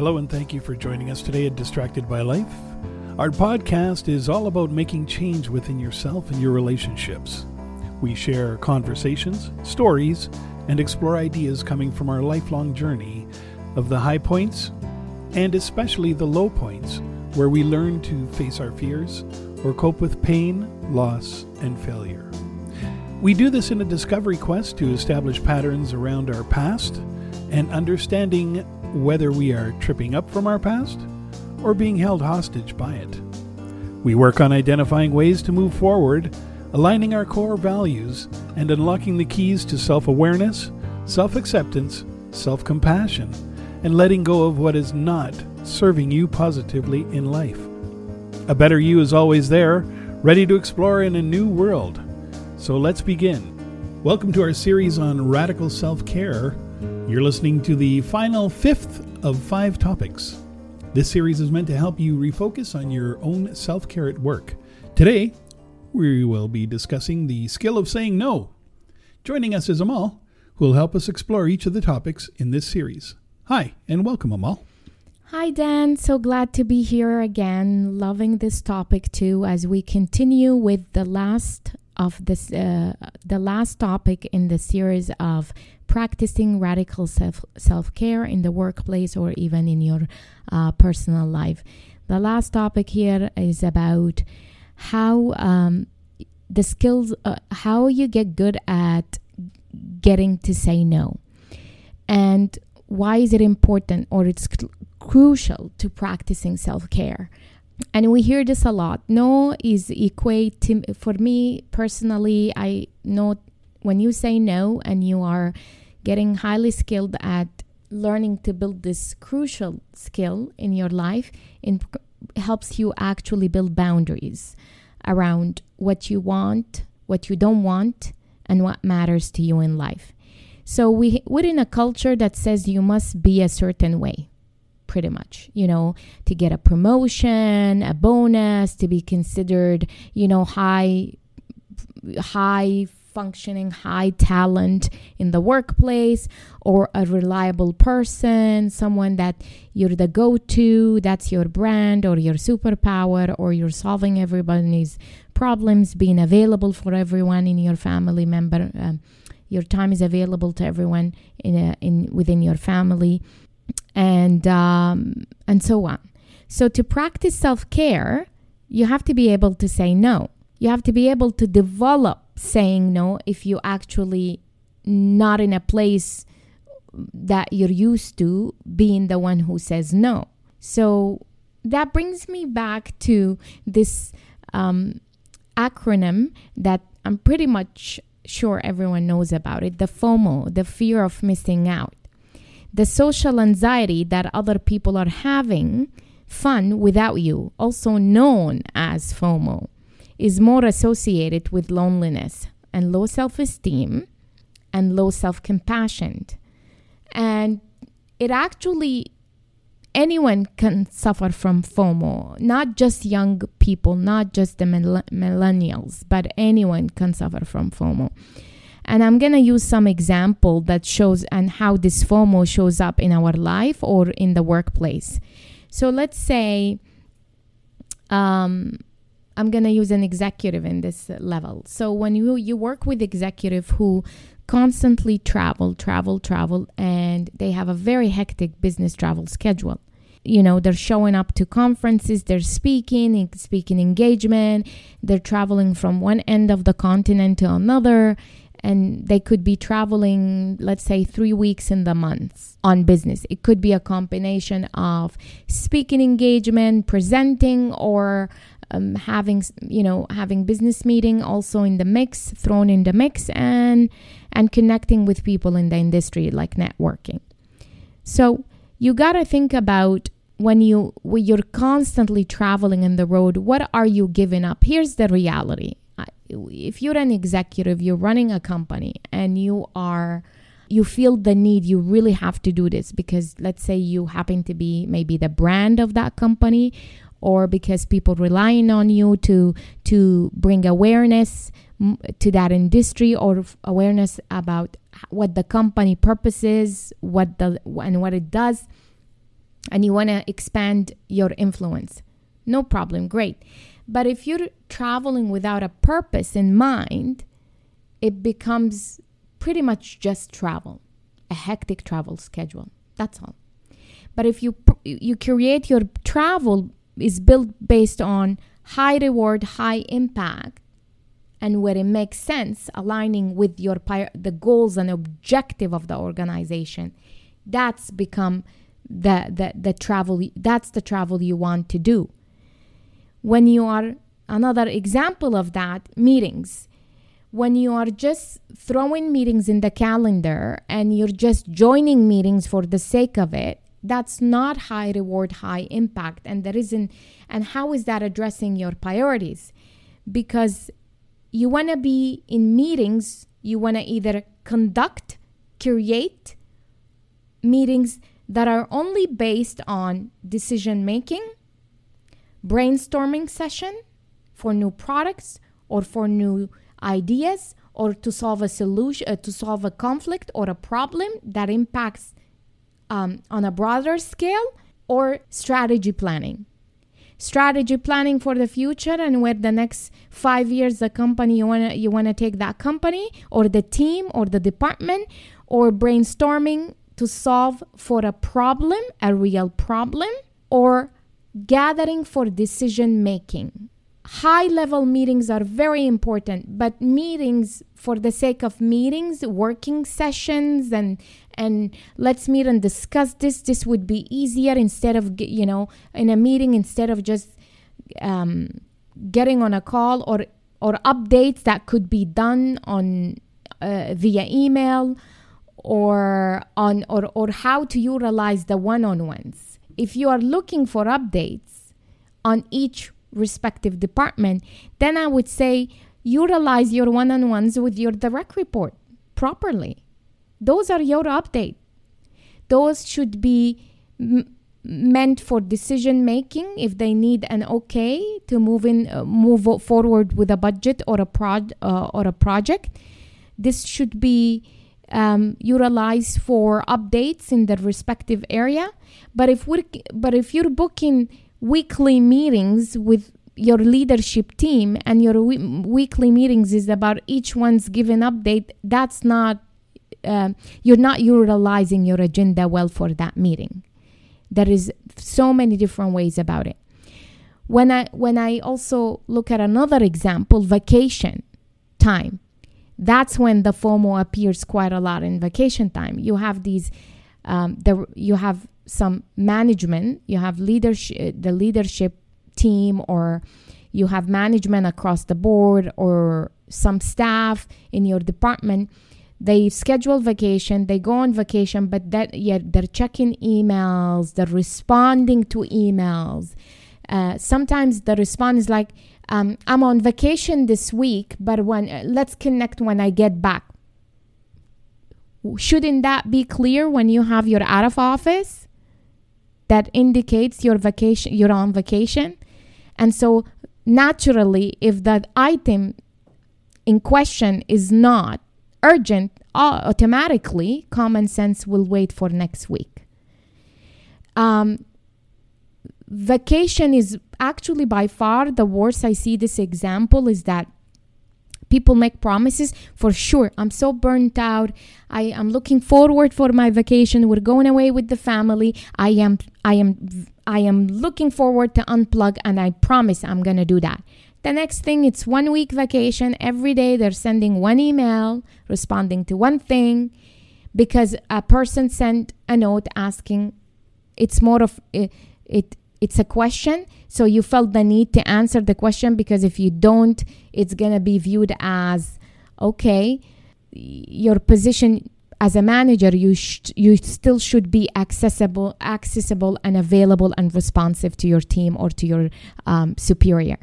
Hello, and thank you for joining us today at Distracted by Life. Our podcast is all about making change within yourself and your relationships. We share conversations, stories, and explore ideas coming from our lifelong journey of the high points and especially the low points where we learn to face our fears or cope with pain, loss, and failure. We do this in a discovery quest to establish patterns around our past and understanding whether we are tripping up from our past or being held hostage by it. We work on identifying ways to move forward, aligning our core values, and unlocking the keys to self awareness, self acceptance, self compassion, and letting go of what is not serving you positively in life. A better you is always there, ready to explore in a new world. So let's begin. Welcome to our series on radical self care. You're listening to the final fifth of five topics. This series is meant to help you refocus on your own self care at work. Today, we will be discussing the skill of saying no. Joining us is Amal, who will help us explore each of the topics in this series. Hi, and welcome, Amal. Hi, Dan. So glad to be here again. Loving this topic too as we continue with the last of this, uh, the last topic in the series of practicing radical self self care in the workplace or even in your uh, personal life. The last topic here is about how um, the skills, uh, how you get good at getting to say no, and why is it important or it's cl- crucial to practicing self care. And we hear this a lot. No is equate to, for me personally. I know when you say no and you are getting highly skilled at learning to build this crucial skill in your life it helps you actually build boundaries around what you want what you don't want and what matters to you in life so we we're in a culture that says you must be a certain way pretty much you know to get a promotion a bonus to be considered you know high high functioning high talent in the workplace or a reliable person, someone that you're the go to, that's your brand or your superpower, or you're solving everybody's problems, being available for everyone in your family member. Um, your time is available to everyone in, a, in within your family, and um, and so on. So to practice self care, you have to be able to say no. You have to be able to develop saying no if you actually not in a place that you're used to being the one who says no. So that brings me back to this um, acronym that I'm pretty much sure everyone knows about it the FOMO, the fear of missing out. The social anxiety that other people are having fun without you, also known as FOMO is more associated with loneliness and low self esteem and low self compassion. And it actually, anyone can suffer from FOMO, not just young people, not just the millennials, but anyone can suffer from FOMO. And I'm going to use some example that shows and how this FOMO shows up in our life or in the workplace. So let's say um, I'm going to use an executive in this level. So when you you work with executive who constantly travel, travel, travel and they have a very hectic business travel schedule. You know, they're showing up to conferences, they're speaking, speaking engagement, they're traveling from one end of the continent to another and they could be traveling let's say 3 weeks in the month on business. It could be a combination of speaking engagement presenting or um, having you know having business meeting also in the mix thrown in the mix and and connecting with people in the industry like networking. So you got to think about when you when you're constantly traveling in the road what are you giving up? Here's the reality if you're an executive you're running a company and you are you feel the need you really have to do this because let's say you happen to be maybe the brand of that company or because people relying on you to to bring awareness mm, to that industry or awareness about what the company purpose is, what the and what it does. and you want to expand your influence. No problem, great. But if you're traveling without a purpose in mind, it becomes pretty much just travel, a hectic travel schedule. That's all. But if you you create your travel is built based on high reward, high impact, and where it makes sense, aligning with your the goals and objective of the organization, that's become the, the the travel. That's the travel you want to do. When you are another example of that, meetings. When you are just throwing meetings in the calendar and you're just joining meetings for the sake of it, that's not high reward, high impact. And there isn't, and how is that addressing your priorities? Because you want to be in meetings, you want to either conduct, create meetings that are only based on decision making, brainstorming session for new products or for new ideas or to solve a solution uh, to solve a conflict or a problem that impacts um, on a broader scale or strategy planning. Strategy planning for the future and where the next five years the company you want to you want to take that company or the team or the department or brainstorming to solve for a problem a real problem or gathering for decision making. High level meetings are very important but meetings for the sake of meetings working sessions and and let's meet and discuss this this would be easier instead of you know in a meeting instead of just um, getting on a call or or updates that could be done on uh, via email or on or or how to utilize the one-on-ones if you are looking for updates on each respective department, then I would say utilize your one on ones with your direct report properly. Those are your update. Those should be m- meant for decision making if they need an okay to move in uh, move forward with a budget or a prod uh, or a project this should be um, utilized for updates in the respective area. But if we but if you're booking weekly meetings with your leadership team and your we- weekly meetings is about each one's given update that's not uh, you're not utilizing your agenda well for that meeting. There is so many different ways about it. When i when i also look at another example vacation time that's when the fomo appears quite a lot in vacation time you have these um, the, you have some management, you have leadership, the leadership team, or you have management across the board, or some staff in your department. They schedule vacation, they go on vacation, but that yet they're checking emails, they're responding to emails. Uh, sometimes the response is like, um, "I'm on vacation this week, but when uh, let's connect when I get back." Shouldn't that be clear when you have your out of office? that indicates your vacation you're on vacation and so naturally if that item in question is not urgent automatically common sense will wait for next week um, vacation is actually by far the worst i see this example is that people make promises. For sure i'm so burnt out. I am looking forward for my vacation. We're going away with the family. I am i am i am looking forward to unplug and i promise i'm going to do that. The next thing it's one week vacation. Every day they're sending one email responding to one thing because a person sent a note asking it's more of it, it it's a question so you felt the need to answer the question because if you don't it's going to be viewed as okay your position as a manager you sh- you still should be accessible accessible and available and responsive to your team or to your um, superior.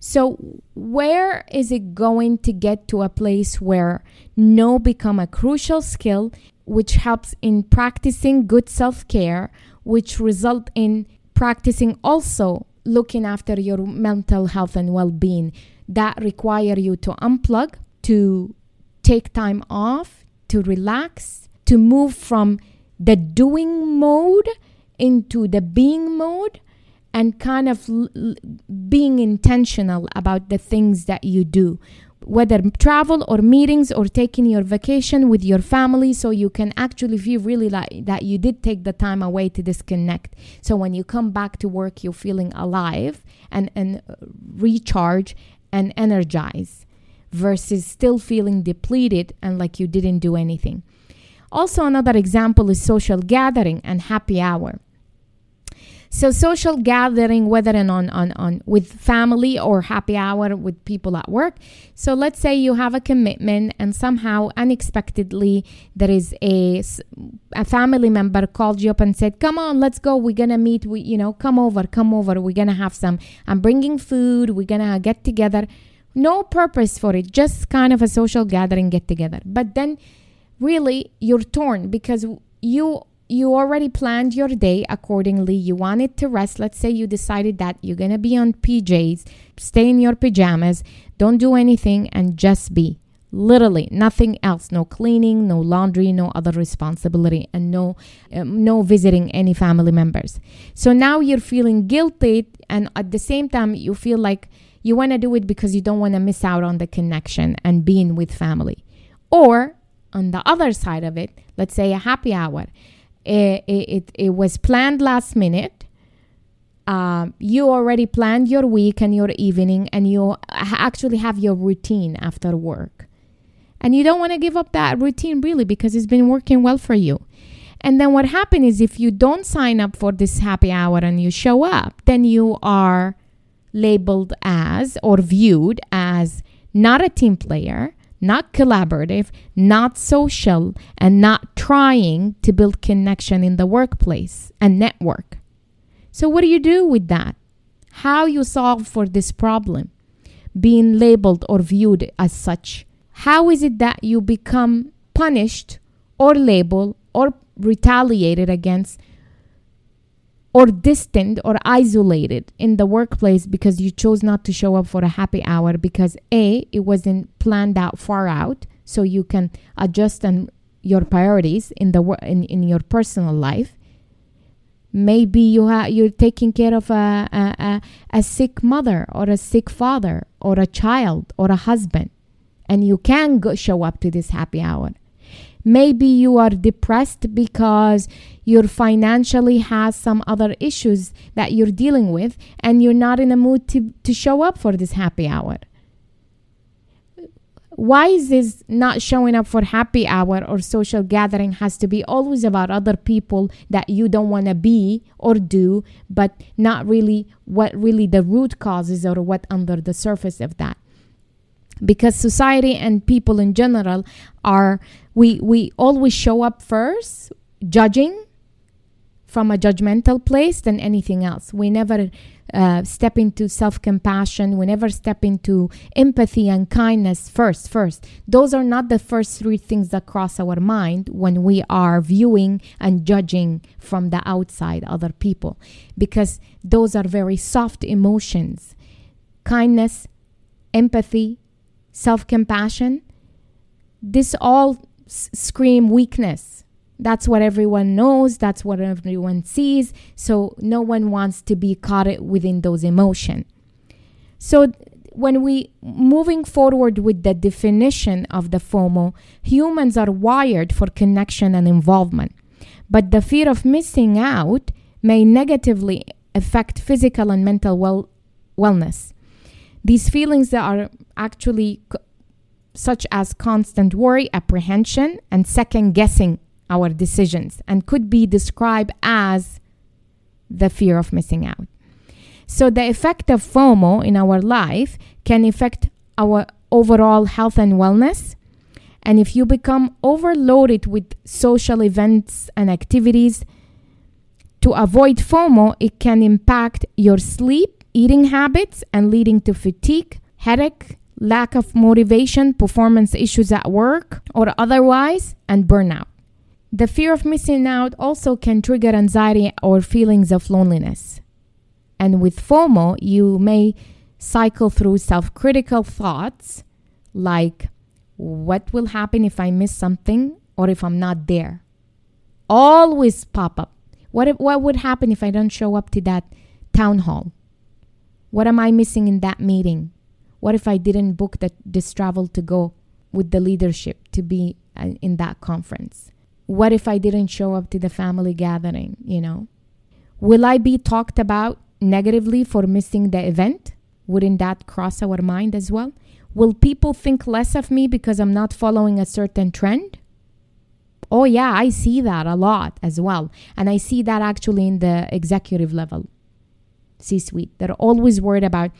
So where is it going to get to a place where no become a crucial skill which helps in practicing good self-care which result in practicing also looking after your mental health and well-being. That require you to unplug to take time off to relax to move from the doing mode into the being mode and kind of l- being intentional about the things that you do whether travel or meetings or taking your vacation with your family so you can actually feel really like that you did take the time away to disconnect. So when you come back to work you're feeling alive and and uh, recharge and energize versus still feeling depleted and like you didn't do anything. Also another example is social gathering and happy hour so social gathering, whether and on, on, on with family or happy hour with people at work. So let's say you have a commitment and somehow unexpectedly there is a, a family member called you up and said, come on, let's go. We're going to meet. We, you know, come over, come over. We're going to have some, I'm bringing food. We're going to get together. No purpose for it. Just kind of a social gathering get together. But then really you're torn because you you already planned your day accordingly. You wanted to rest. Let's say you decided that you're going to be on PJs, stay in your pajamas, don't do anything, and just be. Literally nothing else. No cleaning, no laundry, no other responsibility, and no, um, no visiting any family members. So now you're feeling guilty, and at the same time, you feel like you want to do it because you don't want to miss out on the connection and being with family. Or on the other side of it, let's say a happy hour it, it, it was planned last minute. Uh, you already planned your week and your evening, and you actually have your routine after work. And you don't want to give up that routine really because it's been working well for you. And then what happens is if you don't sign up for this happy hour and you show up, then you are labeled as or viewed as not a team player, not collaborative, not social, and not trying to build connection in the workplace and network. So, what do you do with that? How you solve for this problem, being labeled or viewed as such? How is it that you become punished or labeled or retaliated against or distant or isolated in the workplace because you chose not to show up for a happy hour because a it wasn't planned out far out so you can adjust and your priorities in the in, in your personal life. Maybe you ha- you're taking care of a, a, a, a sick mother or a sick father or a child or a husband and you can go show up to this happy hour Maybe you are depressed because you financially has some other issues that you're dealing with and you're not in a mood to, to show up for this happy hour. Why is this not showing up for happy hour or social gathering has to be always about other people that you don't want to be or do, but not really what really the root causes or what under the surface of that? because society and people in general are we we always show up first judging from a judgmental place than anything else. We never uh, step into self-compassion. We never step into empathy and kindness first first. Those are not the first three things that cross our mind when we are viewing and judging from the outside other people because those are very soft emotions. Kindness empathy self compassion, this all s- scream weakness. That's what everyone knows, that's what everyone sees. So no one wants to be caught within those emotions. So when we moving forward with the definition of the FOMO, humans are wired for connection and involvement. But the fear of missing out may negatively affect physical and mental well, wellness. These feelings that are actually such as constant worry, apprehension, and second guessing our decisions, and could be described as the fear of missing out. So, the effect of FOMO in our life can affect our overall health and wellness. And if you become overloaded with social events and activities, to avoid FOMO, it can impact your sleep eating habits and leading to fatigue, headache, lack of motivation, performance issues at work or otherwise, and burnout. The fear of missing out also can trigger anxiety or feelings of loneliness. And with FOMO, you may cycle through self critical thoughts like, what will happen if I miss something or if I'm not there? Always pop up. What if, what would happen if I don't show up to that town hall? What am I missing in that meeting? What if I didn't book that this travel to go with the leadership to be uh, in that conference? What if I didn't show up to the family gathering, you know? Will I be talked about negatively for missing the event? Wouldn't that cross our mind as well? Will people think less of me because I'm not following a certain trend? Oh, yeah, I see that a lot as well. And I see that actually in the executive level, C suite. They're always worried about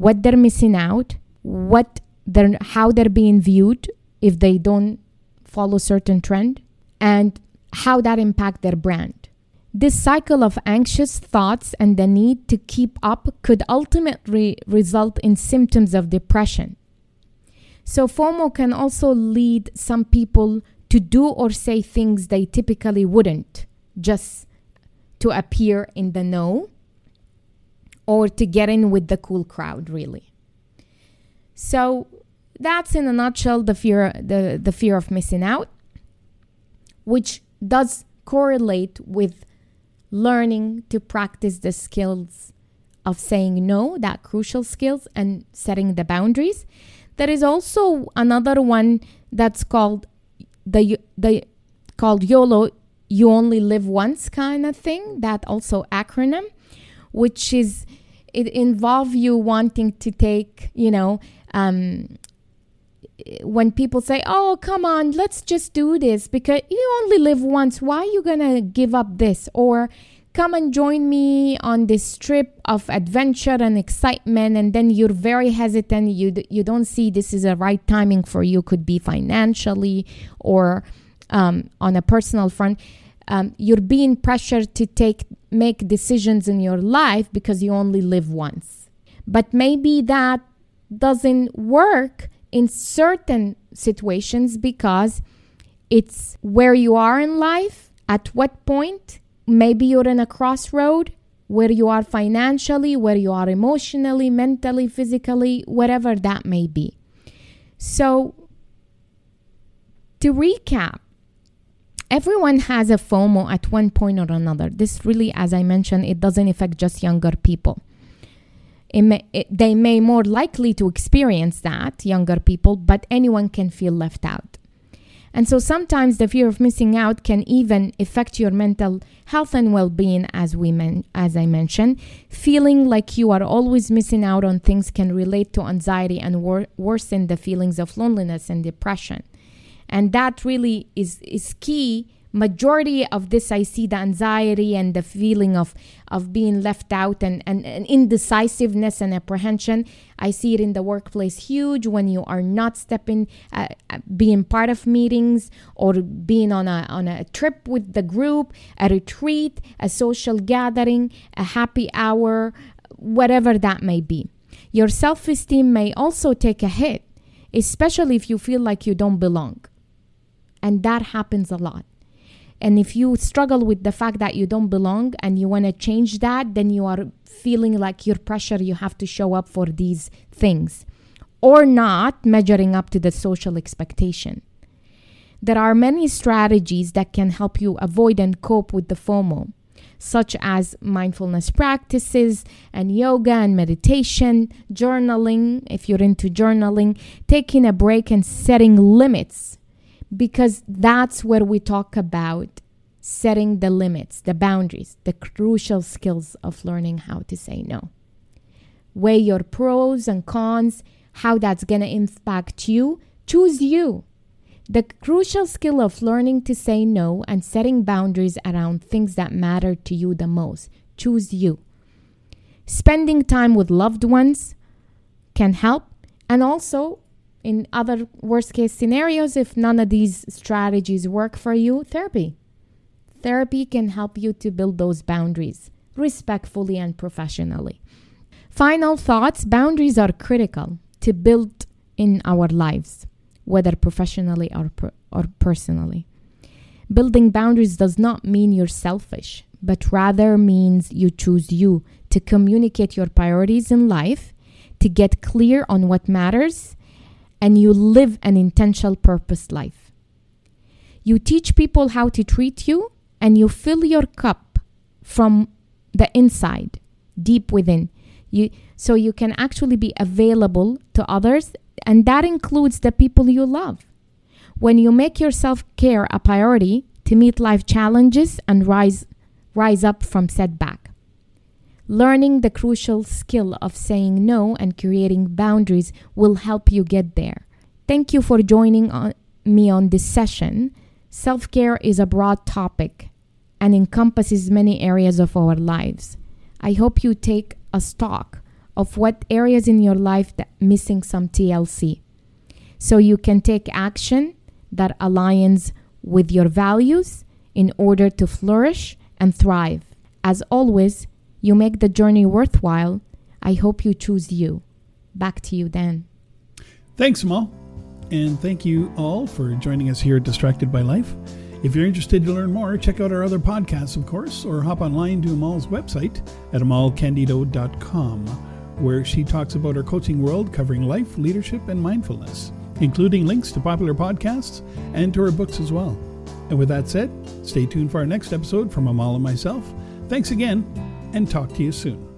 what they're missing out, what they're, how they're being viewed if they don't follow certain trend, and how that impact their brand. This cycle of anxious thoughts and the need to keep up could ultimately result in symptoms of depression. So, FOMO can also lead some people to do or say things they typically wouldn't just to appear in the know or to get in with the cool crowd, really. So, that's in a nutshell the fear, the, the fear of missing out, which does correlate with learning to practice the skills of saying no, that crucial skills, and setting the boundaries. There is also another one that's called the the called YOLO, you only live once kind of thing. That also acronym, which is it involve you wanting to take, you know, um, when people say, "Oh, come on, let's just do this because you only live once. Why are you going to give up this?" or come and join me on this trip of adventure and excitement and then you're very hesitant you you don't see this is a right timing for you could be financially or um, on a personal front um, you're being pressured to take make decisions in your life because you only live once but maybe that doesn't work in certain situations because it's where you are in life, at what point. Maybe you're in a crossroad where you are financially, where you are emotionally, mentally, physically, whatever that may be. So, to recap, everyone has a FOMO at one point or another. This really, as I mentioned, it doesn't affect just younger people it may, it, they may more likely to experience that younger people but anyone can feel left out and so sometimes the fear of missing out can even affect your mental health and well-being as we as I mentioned. Feeling like you are always missing out on things can relate to anxiety and wor- worsen the feelings of loneliness and depression. And that really is is key. Majority of this i see the anxiety and the feeling of of being left out and, and, and, indecisiveness and apprehension. I see it in the workplace huge when you are not stepping uh, being part of meetings or being on a on a trip with the group a retreat a social gathering a happy hour whatever that may be. Your self-esteem may also take a hit especially if you feel like you don't belong and that happens a lot. And if you struggle with the fact that you don't belong and you want to change that, then you are feeling like your pressure, you have to show up for these things. Or not measuring up to the social expectation. There are many strategies that can help you avoid and cope with the FOMO, such as mindfulness practices and yoga and meditation, journaling, if you're into journaling, taking a break and setting limits because that's where we talk about setting the limits, the boundaries, the crucial skills of learning how to say no. Weigh your pros and cons, how that's going to impact you. Choose you. The crucial skill of learning to say no and setting boundaries around things that matter to you the most. Choose you. Spending time with loved ones can help, and also in other worst case scenarios, if none of these strategies work for you, therapy. Therapy can help you to build those boundaries respectfully and professionally. Final thoughts boundaries are critical to build in our lives, whether professionally or, per- or personally. Building boundaries does not mean you're selfish, but rather means you choose you to communicate your priorities in life, to get clear on what matters, and you live an intentional purpose life. You teach people how to treat you and you fill your cup from the inside, deep within. You so you can actually be available to others and that includes the people you love. When you make your self-care a priority to meet life challenges and rise rise up from setback. Learning the crucial skill of saying no and creating boundaries will help you get there. Thank you for joining on, me on this session. Self care is a broad topic and encompasses many areas of our lives. I hope you take a stock of what areas in your life that missing some TLC so you can take action that aligns with your values in order to flourish and thrive. As always, you make the journey worthwhile. I hope you choose you. Back to you, Dan. Thanks, Amal. And thank you all for joining us here at Distracted by Life. If you're interested to learn more, check out our other podcasts, of course, or hop online to Amal's website at amalcandido.com, where she talks about her coaching world covering life, leadership, and mindfulness, including links to popular podcasts and to her books as well. And with that said, stay tuned for our next episode from Amal and myself. Thanks again, and talk to you soon.